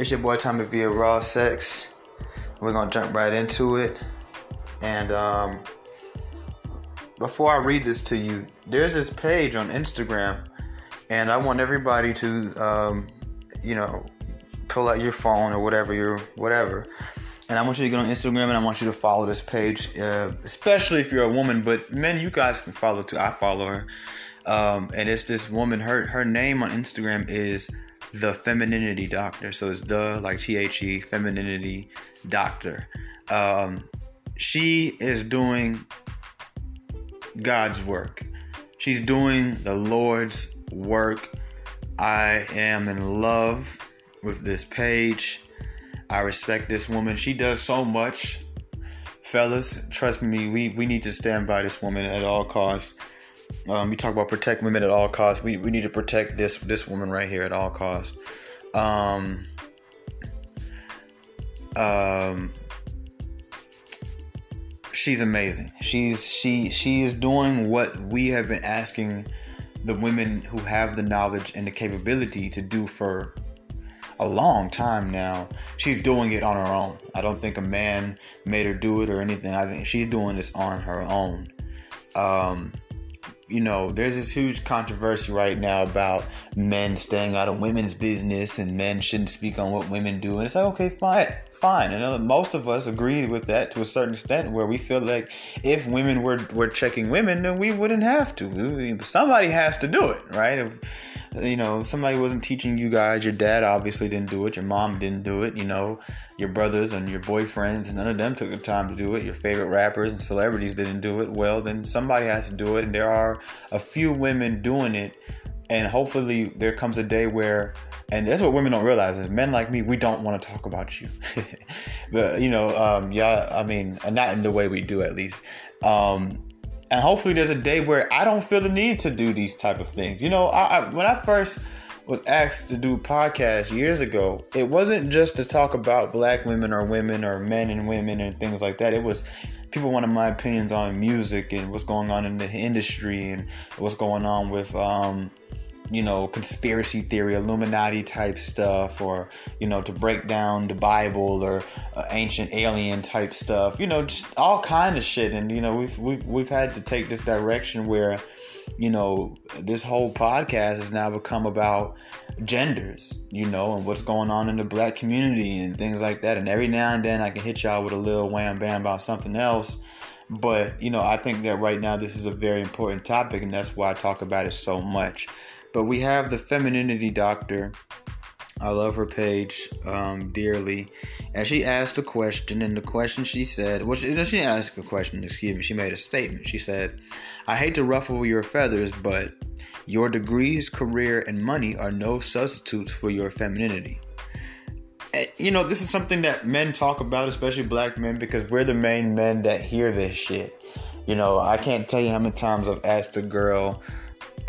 It's your boy Tommy via Raw Sex. We're gonna jump right into it. And um, before I read this to you, there's this page on Instagram, and I want everybody to, um, you know, pull out your phone or whatever your whatever, and I want you to get on Instagram and I want you to follow this page, uh, especially if you're a woman. But men, you guys can follow too. I follow her, um, and it's this woman. Her her name on Instagram is the femininity doctor. So it's the like T H E femininity doctor. Um, she is doing God's work. She's doing the Lord's work. I am in love with this page. I respect this woman. She does so much. Fellas, trust me, we, we need to stand by this woman at all costs. Um, we talk about protect women at all costs. We, we need to protect this this woman right here at all costs. Um, um, she's amazing. She's she she is doing what we have been asking the women who have the knowledge and the capability to do for a long time now. She's doing it on her own. I don't think a man made her do it or anything. I think she's doing this on her own. Um, you know, there's this huge controversy right now about men staying out of women's business and men shouldn't speak on what women do. And it's like, okay, fine, fine. And uh, most of us agree with that to a certain extent, where we feel like if women were were checking women, then we wouldn't have to. Somebody has to do it, right? If, you know, somebody wasn't teaching you guys. Your dad obviously didn't do it. Your mom didn't do it. You know, your brothers and your boyfriends, none of them took the time to do it. Your favorite rappers and celebrities didn't do it. Well, then somebody has to do it, and there are a few women doing it. And hopefully, there comes a day where and that's what women don't realize is men like me we don't want to talk about you. But you know um yeah i mean not in the way we do at least. Um and hopefully there's a day where i don't feel the need to do these type of things. You know I, I when i first was asked to do podcasts years ago it wasn't just to talk about black women or women or men and women and things like that. It was people wanted my opinions on music and what's going on in the industry and what's going on with um you know, conspiracy theory, Illuminati type stuff, or you know, to break down the Bible or uh, ancient alien type stuff. You know, just all kind of shit. And you know, we've we've we've had to take this direction where, you know, this whole podcast has now become about genders. You know, and what's going on in the black community and things like that. And every now and then, I can hit y'all with a little wham bam about something else. But you know, I think that right now this is a very important topic, and that's why I talk about it so much. But we have the femininity doctor. I love her page um, dearly. And she asked a question, and the question she said, well, she, she didn't ask a question, excuse me, she made a statement. She said, I hate to ruffle your feathers, but your degrees, career, and money are no substitutes for your femininity. And, you know, this is something that men talk about, especially black men, because we're the main men that hear this shit. You know, I can't tell you how many times I've asked a girl,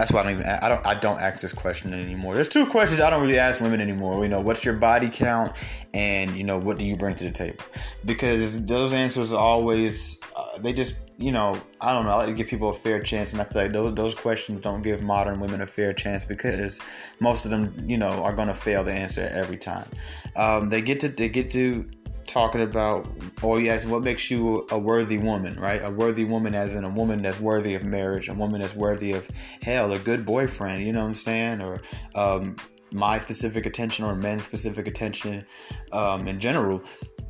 that's why I don't even I don't I don't ask this question anymore. There's two questions I don't really ask women anymore. You know, what's your body count, and you know, what do you bring to the table? Because those answers are always uh, they just you know I don't know. I like to give people a fair chance, and I feel like those those questions don't give modern women a fair chance because most of them you know are going to fail the answer every time. Um, they get to they get to talking about, or you ask, what makes you a worthy woman, right? A worthy woman, as in a woman that's worthy of marriage, a woman that's worthy of hell, a good boyfriend, you know what I'm saying? Or um, my specific attention or men's specific attention um, in general.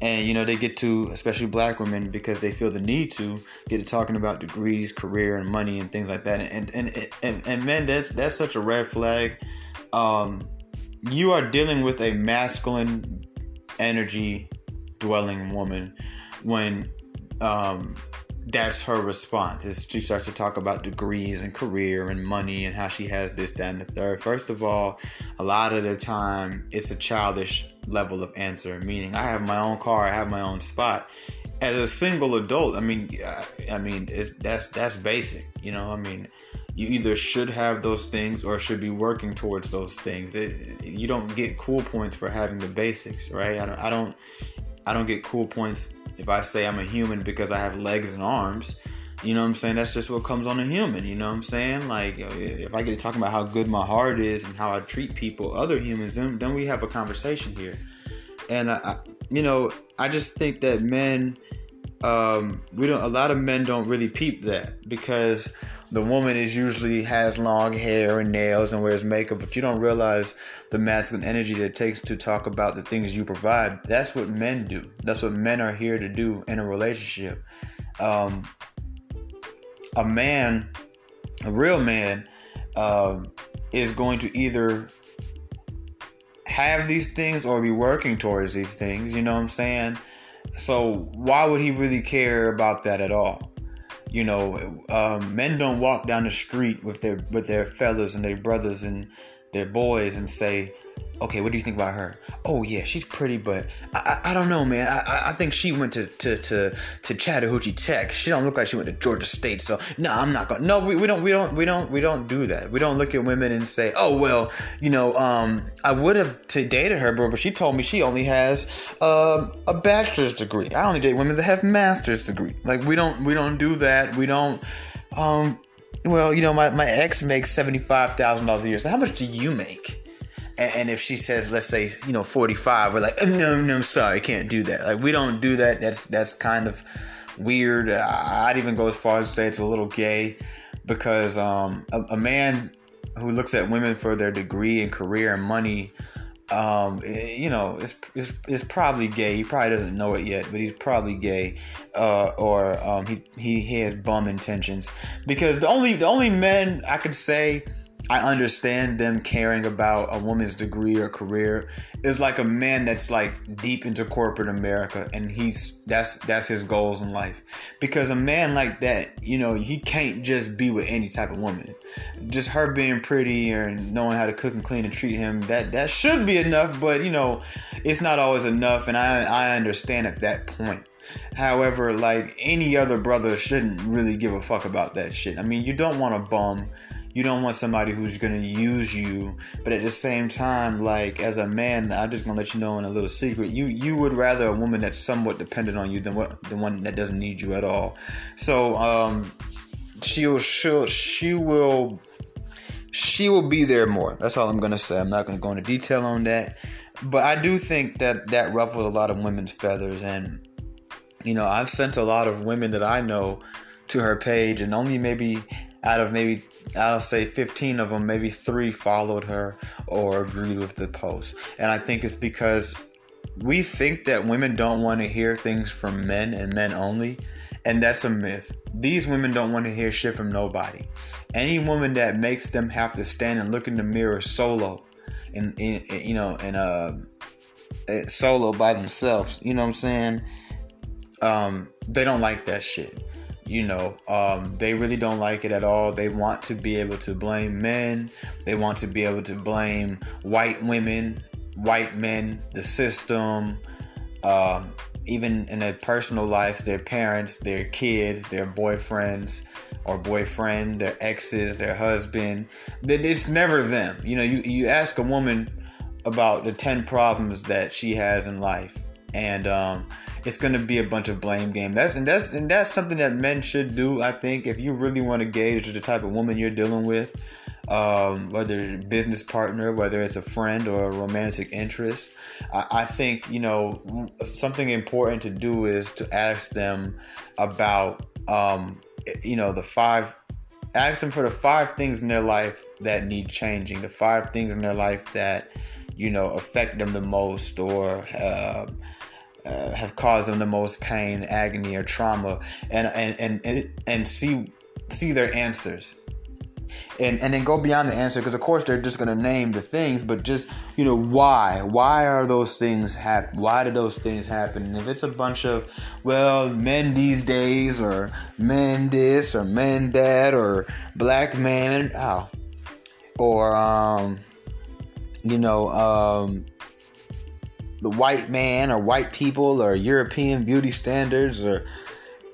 And you know, they get to, especially black women, because they feel the need to get to talking about degrees, career, and money and things like that. And and and, and men, that's that's such a red flag. Um, you are dealing with a masculine energy dwelling woman when um, that's her response is she starts to talk about degrees and career and money and how she has this that and the third. First of all a lot of the time it's a childish level of answer meaning i have my own car i have my own spot. As a single adult i mean i mean it's that's that's basic you know i mean you either should have those things or should be working towards those things. It, you don't get cool points for having the basics right? I don't, I don't I don't get cool points if I say I'm a human because I have legs and arms. You know what I'm saying? That's just what comes on a human. You know what I'm saying? Like, if I get to talking about how good my heart is and how I treat people, other humans, then, then we have a conversation here. and I, you know, I just think that men, um, we don't. A lot of men don't really peep that because the woman is usually has long hair and nails and wears makeup, but you don't realize the masculine energy that it takes to talk about the things you provide. That's what men do. That's what men are here to do in a relationship. Um, a man, a real man, um, is going to either have these things or be working towards these things. You know what I'm saying? So why would he really care about that at all? You know, um, men don't walk down the street with their with their fellas and their brothers and their boys and say, okay, what do you think about her? Oh yeah, she's pretty, but I, I, I don't know, man. I, I think she went to, to, to, to Chattahoochee Tech. She don't look like she went to Georgia State. So no, I'm not going. No, we, we don't we don't we don't we don't do that. We don't look at women and say, oh well, you know, um, I would have to dated her, bro, but she told me she only has uh, a bachelor's degree. I only date women that have master's degree. Like we don't we don't do that. We don't. Um, well, you know, my, my ex makes seventy five thousand dollars a year. So how much do you make? And, if she says, let's say, you know, 45, we're like, oh, no, no, I'm sorry, can't do that. Like, we don't do that. That's that's kind of weird. I'd even go as far as to say it's a little gay because um, a, a, man who looks at women for their degree and career and money, um, eh, you know, is, is, is probably gay. He probably doesn't know it yet, but he's probably gay, uh, or um, he, he he has bum intentions. Because the only the only men I could say I understand them caring about a woman's degree or career It's like a man that's like deep into corporate America and he's that's that's his goals in life. Because a man like that, you know, he can't just be with any type of woman. Just her being pretty and knowing how to cook and clean and treat him, that that should be enough, but you know, it's not always enough and I I understand at that point. However, like any other brother shouldn't really give a fuck about that shit. I mean, you don't want a bum you don't want somebody who's gonna use you but at the same time like as a man i'm just gonna let you know in a little secret you you would rather a woman that's somewhat dependent on you than what the one that doesn't need you at all. So um she'll she'll she will she will be there more. That's all i'm gonna say. I'm not gonna go into detail on that. But i do think that that ruffles a lot of women's feathers. And you know i've sent a lot of women that i know to her page and only maybe out of maybe I'll say 15 of them, maybe three followed her or agreed with the post. And I think it's because we think that women don't want to hear things from men and men only. And that's a myth. These women don't want to hear shit from nobody. Any woman that makes them have to stand and look in the mirror solo, and, in you know, and a, a solo by themselves, you know what I'm saying? Um, they don't like that shit you know um, they really don't like it at all. They want to be able to blame men. They want to be able to blame white women white men the system um, even in their personal lives their parents their kids their boyfriends or boyfriend their exes their husband that it's never them. You know you, you ask a woman about the 10 problems that she has in life and um, it's going to be a bunch of blame game. That's and that's and that's something that men should do. I think if you really want to gauge the type of woman you're dealing with, um, whether business partner, whether it's a friend or a romantic interest, I, I think you know something important to do is to ask them about um, you know the five ask them for the five things in their life that need changing the five things in their life that you know affect them the most or uh, uh, have caused them the most pain, agony, or trauma, and and and and see see their answers. And, and then go beyond the answer because of course they're just going to name the things but just you know why? Why are those things happen why did those things happen? And if it's a bunch of well men these days or men this or men that or black man oh, or um you know um the white man or white people or European beauty standards or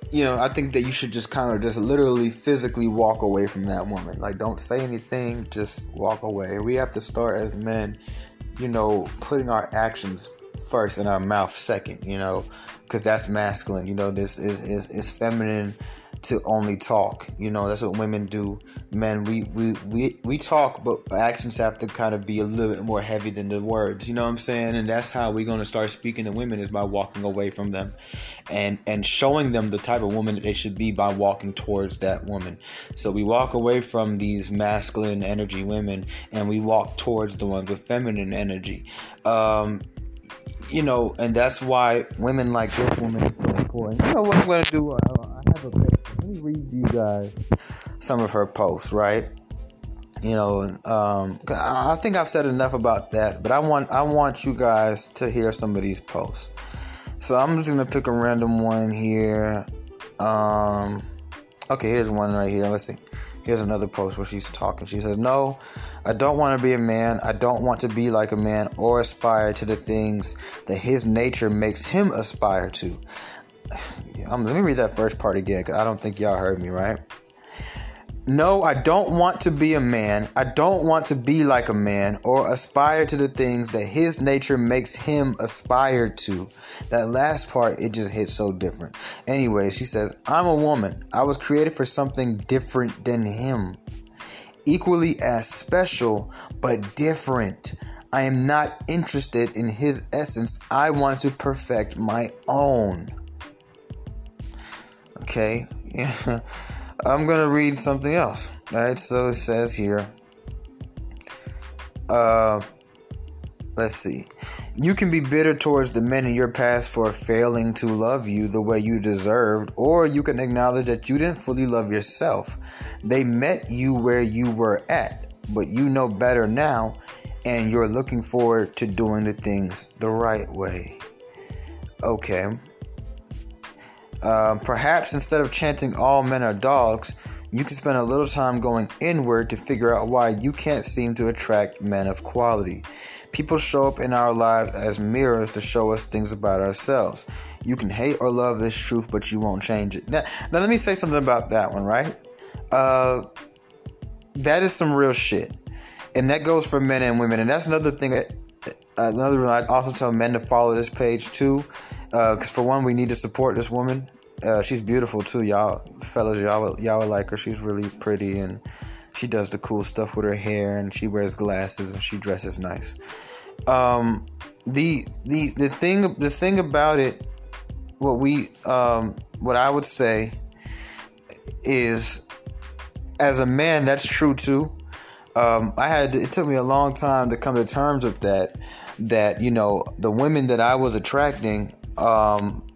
you know, I think that you should just kind of just literally physically walk away from that woman. Like don't say anything, just walk away. We have to start as men, you know, putting our actions first and our mouth second, you know, because that's masculine. You know, this is, is is feminine to only talk. You know, that's what women do. Men, we we we we talk, but actions have to kind of be a little bit more heavy than the words. You know what I'm saying? And that's how we're going to start speaking to women is by walking away from them, and and showing them the type of woman that they should be by walking towards that woman. So we walk away from these masculine energy women, and we walk towards the ones with feminine energy. Um, you know, and that's why women like this woman is so important. You know what I'm to do? I have a picture. Let me read you guys some of her posts, right? You know, um, I think I've said enough about that, but I want I want you guys to hear some of these posts. So I'm just gonna pick a random one here. Um, okay, here's one right here. Let's see. Here's another post where she's talking. She says, No, I don't want to be a man. I don't want to be like a man or aspire to the things that his nature makes him aspire to. Um, let me read that first part again because I don't think y'all heard me right. No, I don't want to be a man. I don't want to be like a man or aspire to the things that his nature makes him aspire to. That last part, it just hits so different. Anyway, she says, I'm a woman. I was created for something different than him. Equally as special, but different. I am not interested in his essence. I want to perfect my own. Okay. I'm going to read something else. Right? So it says here. Uh, let's see. You can be bitter towards the men in your past for failing to love you the way you deserved, or you can acknowledge that you didn't fully love yourself. They met you where you were at, but you know better now, and you're looking forward to doing the things the right way. Okay. Uh, perhaps instead of chanting all men are dogs, you can spend a little time going inward to figure out why you can't seem to attract men of quality. People show up in our lives as mirrors to show us things about ourselves. You can hate or love this truth, but you won't change it. Now, now let me say something about that one, right? Uh, that is some real shit. And that goes for men and women. And that's another thing that another reason I'd also tell men to follow this page too, because uh, for one, we need to support this woman. Uh, she's beautiful too, y'all fellas. Y'all y'all like her. She's really pretty and she does the cool stuff with her hair and she wears glasses and she dresses nice. Um, the the the thing the thing about it, what we um, what I would say is, as a man, that's true too. Um, I had it took me a long time to come to terms with that that you know the women that I was attracting, um,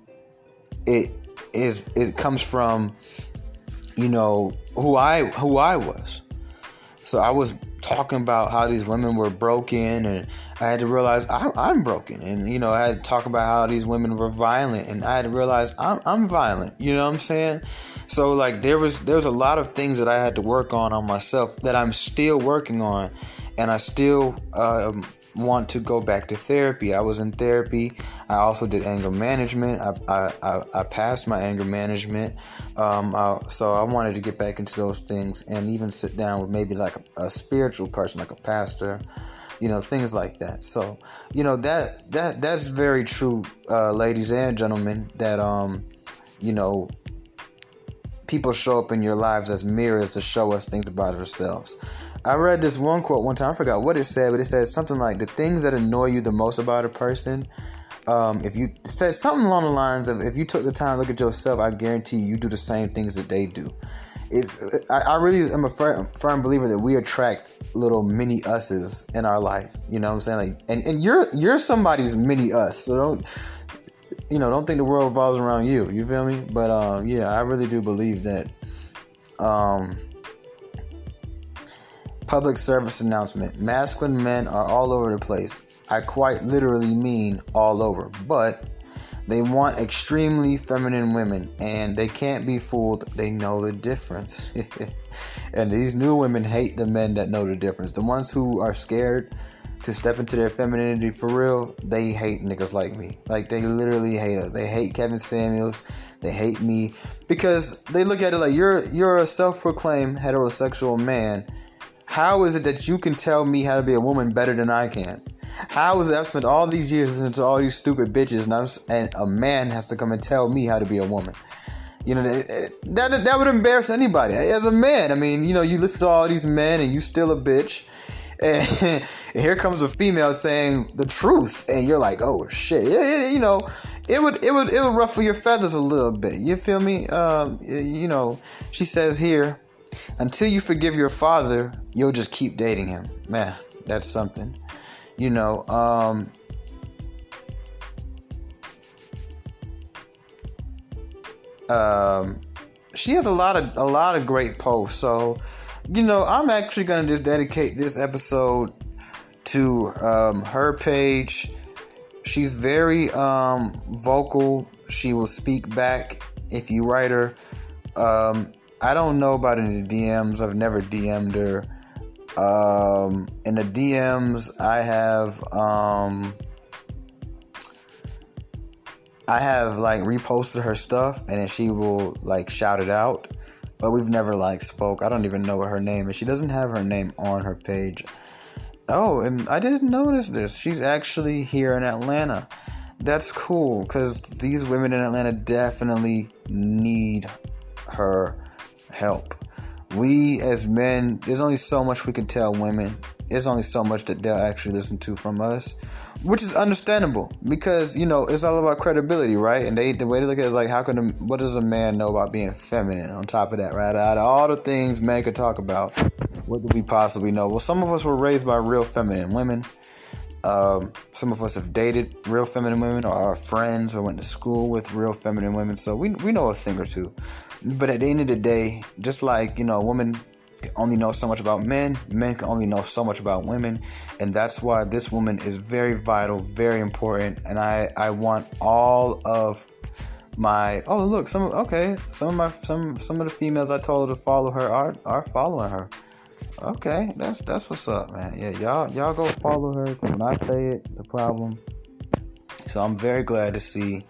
it is it comes from you know who I who I was. So I was talking about how these women were broken, and I had to realize I'm, I'm broken, and you know I had to talk about how these women were violent, and I had to realize I'm, I'm violent. You know what I'm saying? So like there was there was a lot of things that I had to work on on myself that I'm still working on, and I still um, want to go back to therapy. I was in therapy. I also did anger management. I, I, I passed my anger management. Um, I, so I wanted to get back into those things and even sit down with maybe like a, a spiritual person, like a pastor, you know, things like that. So, you know, that, that, that's very true, uh, ladies and gentlemen, that, um, you know, people show up in your lives as mirrors to show us things about ourselves. I read this one quote one time. I forgot what it said, but it said something like the things that annoy you the most about a person. Um, if you said something along the lines of if you took the time to look at yourself, I guarantee you do the same things that they do. It's I, I really am a firm, firm, believer that we attract little mini us's in our life. You know what I'm saying? Like, and, and you're you're somebody's mini us. So don't you know? Don't think the world revolves around you. You feel me? But um, yeah, I really do believe that. Um, Public service announcement masculine men are all over the place. I quite literally mean all over, but they want extremely feminine women and they can't be fooled. They know the difference. and these new women hate the men that know the difference. The ones who are scared to step into their femininity for real, they hate niggas like me. Like they literally hate. They hate Kevin Samuels. They hate me because they look at it like you're you're a self-proclaimed heterosexual man how is it that you can tell me how to be a woman better than I can? How is it I've spent all these years listening to all these stupid bitches and, I'm, and a man has to come and tell me how to be a woman? You know, that, that, that would embarrass anybody. As a man, I mean, you know, you listen to all these men and you still a bitch. And, here comes a female saying the truth, and you're like, oh shit, it, it, you know, it would it would it would ruffle your feathers a little bit. You feel me? Um, you know, she says here, until you forgive your father, you'll just keep dating him. Man, that's something. You know, um, um, she has a lot of a lot of great posts. So, you know, I'm actually gonna just dedicate this episode to um, her page. She's very um, vocal. She will speak back if you write her. Um, I don't know about any DMs. I've never DM'd her. Um, in the DMs, I have um, I have like reposted her stuff and then she will like shout it out. But we've never like spoke. I don't even know what her name is. She doesn't have her name on her page. Oh, and I didn't notice this. She's actually here in Atlanta. That's cool because these women in Atlanta definitely need her help. We as men, there's only so much we can tell women there's only so much that they'll actually listen to from us, which is understandable because you know it's all about credibility, right? And they the way to look at it is like, how can a, what does a man know about being feminine? On top of that, right? Out of all the things men could talk about, what do we possibly know? Well, some of us were raised by real feminine women. Um, some of us have dated real feminine women, or our friends, or went to school with real feminine women, so we we know a thing or two. But at the end of the day, just like you know, a woman can only know so much about men, men can only know so much about women, and that's why this woman is very vital, very important, and I I want all of my oh look some okay some of my some some of the females I told to follow her are are following her. Okay, that's that's what's up, man. Yeah, y'all y'all go follow her. When I say it, the problem. So I'm very glad to see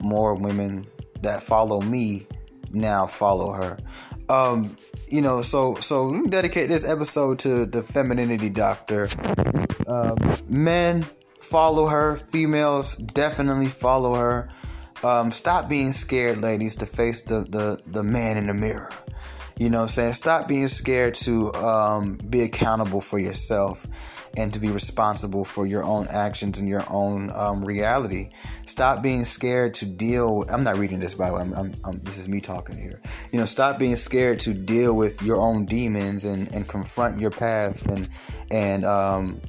more women that follow me now follow her. Um, you know, so so dedicate this episode to the femininity doctor. Um, men follow her, females definitely follow her. Um, stop being scared, ladies, to face the, the, the man in the mirror. You know what I'm saying? Stop being scared to um, be accountable for yourself and to be responsible for your own actions and your own um, reality. Stop being scared to deal. I'm not reading this by the way. I'm, I'm, I'm, this is me talking here. You know, stop being scared to deal with your own demons and, and confront your past and and um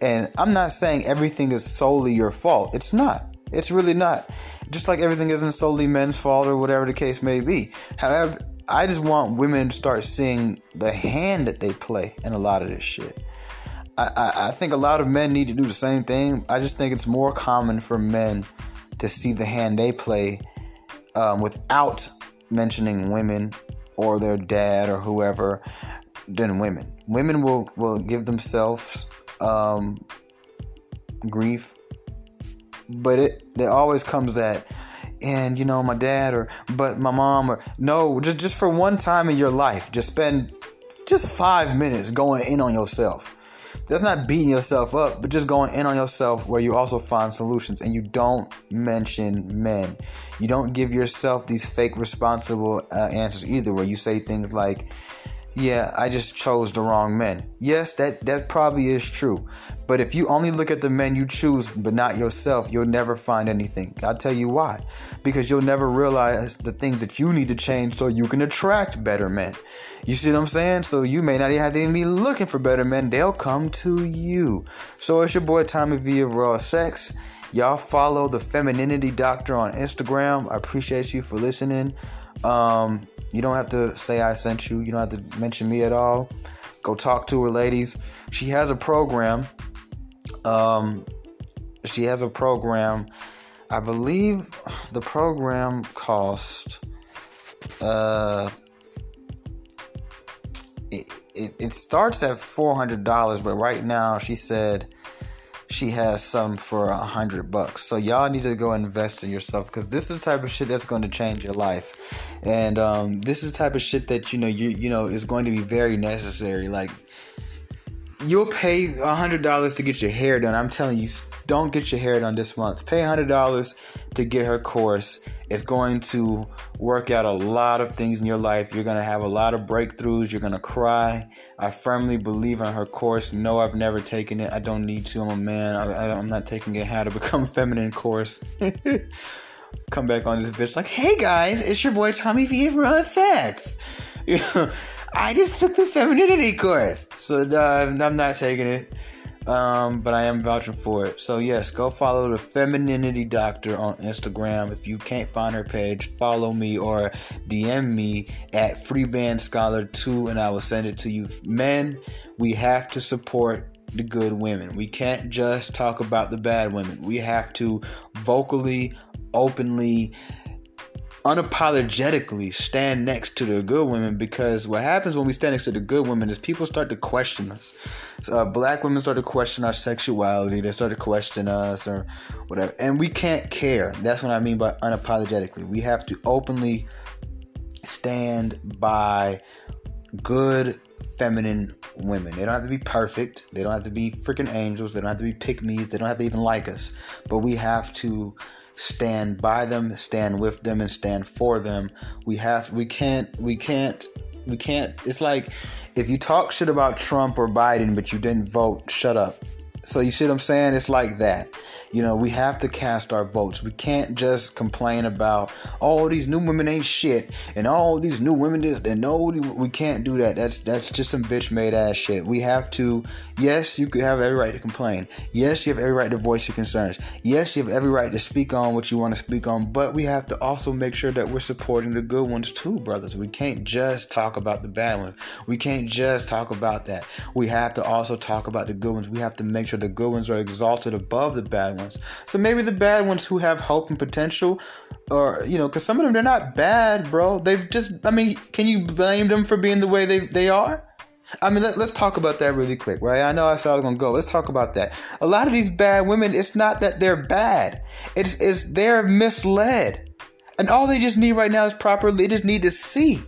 and I'm not saying everything is solely your fault. It's not. It's really not. Just like everything isn't solely men's fault or whatever the case may be. However, I just want women to start seeing the hand that they play in a lot of this shit. I, I, think a lot of men need to do the same thing. I just think it's more common for men to see the hand they play um, without mentioning women or their dad or whoever than women. Women will, will give themselves um, grief, but it, it always comes that and you know my dad or but my mom or no just just for one time in your life just spend just five minutes going in on yourself that's not beating yourself up, but just going in on yourself where you also find solutions and you don't mention men. You don't give yourself these fake responsible uh, answers either, where you say things like, yeah, I just chose the wrong men. Yes, that that probably is true. But if you only look at the men you choose but not yourself, you'll never find anything. I'll tell you why. Because you'll never realize the things that you need to change so you can attract better men. You see what I'm saying? So you may not even have to even be looking for better men. They'll come to you. So it's your boy Tommy V of Raw Sex. Y'all follow the Femininity Doctor on Instagram. I appreciate you for listening. Um, you don't have to say I sent you. You don't have to mention me at all. Go talk to her, ladies. She has a program. Um, she has a program. I believe the program cost. Uh, it, it, it starts at four hundred dollars, but right now she said she has some for a hundred bucks. So y'all need to go invest in yourself because this is the type of shit that's going to change your life, and um, this is the type of shit that you know you you know is going to be very necessary. Like you'll pay a hundred dollars to get your hair done. I'm telling you, don't get your hair done this month. Pay a hundred dollars to get her course. It's going to work out a lot of things in your life. You're gonna have a lot of breakthroughs. You're gonna cry. I firmly believe in her course. No, I've never taken it. I don't need to. I'm a man. I, am not taking a how to become feminine course. Come back on this bitch like, hey guys, it's your boy Tommy V Real Effects. I just took the femininity course, so uh, I'm not taking it. Um, but I am vouching for it. So yes, go follow the Femininity Doctor on Instagram. If you can't find her page, follow me or DM me at FreeBandScholar2 and I will send it to you. Men, we have to support the good women. We can't just talk about the bad women. We have to vocally, openly, unapologetically stand next to the good women because what happens when we stand next to the good women is people start to question us. So, uh, black women start to question our sexuality, they start to question us or whatever. And we can't care. That's what I mean by unapologetically. We have to openly stand by good feminine women. They don't have to be perfect. They don't have to be freaking angels. They don't have to be pick me's. They don't have to even like us. But we have to stand by them, stand with them, and stand for them. We have we can't we can't we can't it's like if you talk shit about Trump or Biden but you didn't vote, shut up. So you see what I'm saying? It's like that. You know, we have to cast our votes. We can't just complain about all oh, these new women ain't shit and all these new women this and no we can't do that. That's that's just some bitch made ass shit. We have to yes, you could have every right to complain. Yes, you have every right to voice your concerns. Yes, you have every right to speak on what you want to speak on, but we have to also make sure that we're supporting the good ones too, brothers. We can't just talk about the bad ones. We can't just talk about that. We have to also talk about the good ones. We have to make sure the good ones are exalted above the bad ones. So maybe the bad ones who have hope and potential, or you know, because some of them they're not bad, bro. They've just, I mean, can you blame them for being the way they they are? I mean, let, us talk about that really quick, right? I know I said I was gonna go. Let's talk about that. A lot of these bad women, it's not that they're bad; it's it's they're misled, and all they just need right now is proper. They just need to see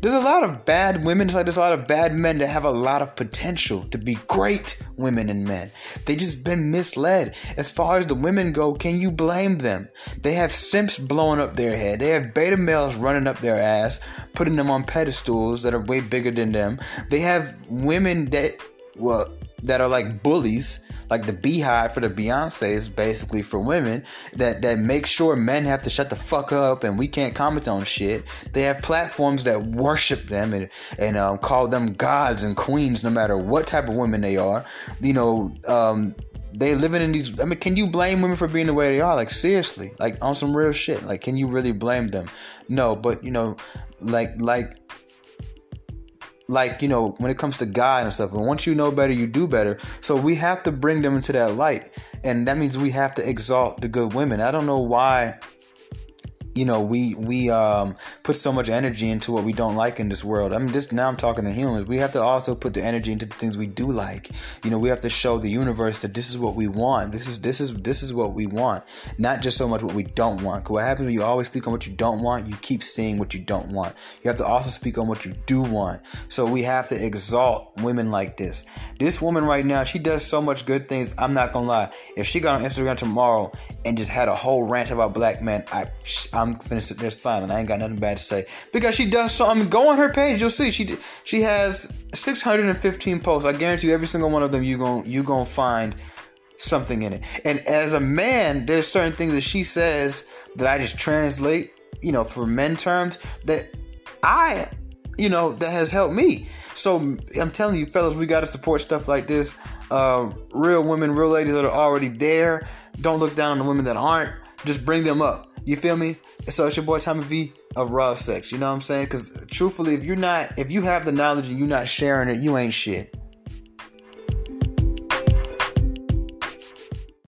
there's a lot of bad women, just like there's a lot of bad men that have a lot of potential to be great women and men. They just been misled. As far as the women go, can you blame them? They have simps blowing up their head. They have beta males running up their ass, putting them on pedestals that are way bigger than them. They have women that well that are like bullies like the BeyHive for the Beyonces, basically for women that that make sure men have to shut the fuck up and we can't comment on shit. They have platforms that worship them and and um, call them gods and queens, no matter what type of women they are. You know, um, they living in these. I mean, can you blame women for being the way they are? Like seriously, like on some real shit. Like, can you really blame them? No, but you know, like like like you know when it comes to God and stuff. And once you know better, you do better. So we have to bring them into that light, and that means we have to exalt the good women. I don't know why you know we we um put so much energy into what we don't like in this world. I mean just now i'm talking to humans. We have to also put the energy into the things we do like. You know we have to show the universe that this is what we want. This is this is this is what we want. Not just so much what we don't want. Because what happens when you always speak on what you don't want you keep seeing what you don't want. You have to also speak on what you do want. So we have to exalt women like this. This woman right now she does so much good things. I'm not gonna lie. If she got on instagram tomorrow and just had a whole rant about black men i i'm I'm finna sit there silent. I ain't got nothing bad to say because she does so. I mean, go on her page, you'll see she she has 615 posts. I guarantee you, every single one of them you gon' you gonna find something in it. And as a man, there's certain things that she says that I just translate, you know, for men terms that I, you know, that has helped me. So I'm telling you, fellas, we got to support stuff like this. Uh, real women, real ladies that are already there. Don't look down on the women that aren't. Just bring them up. You feel me? So it's your boy Tommy V of Raw Sex. You know what I'm saying? Because truthfully, if you're not, if you have the knowledge and you're not sharing it, you ain't shit.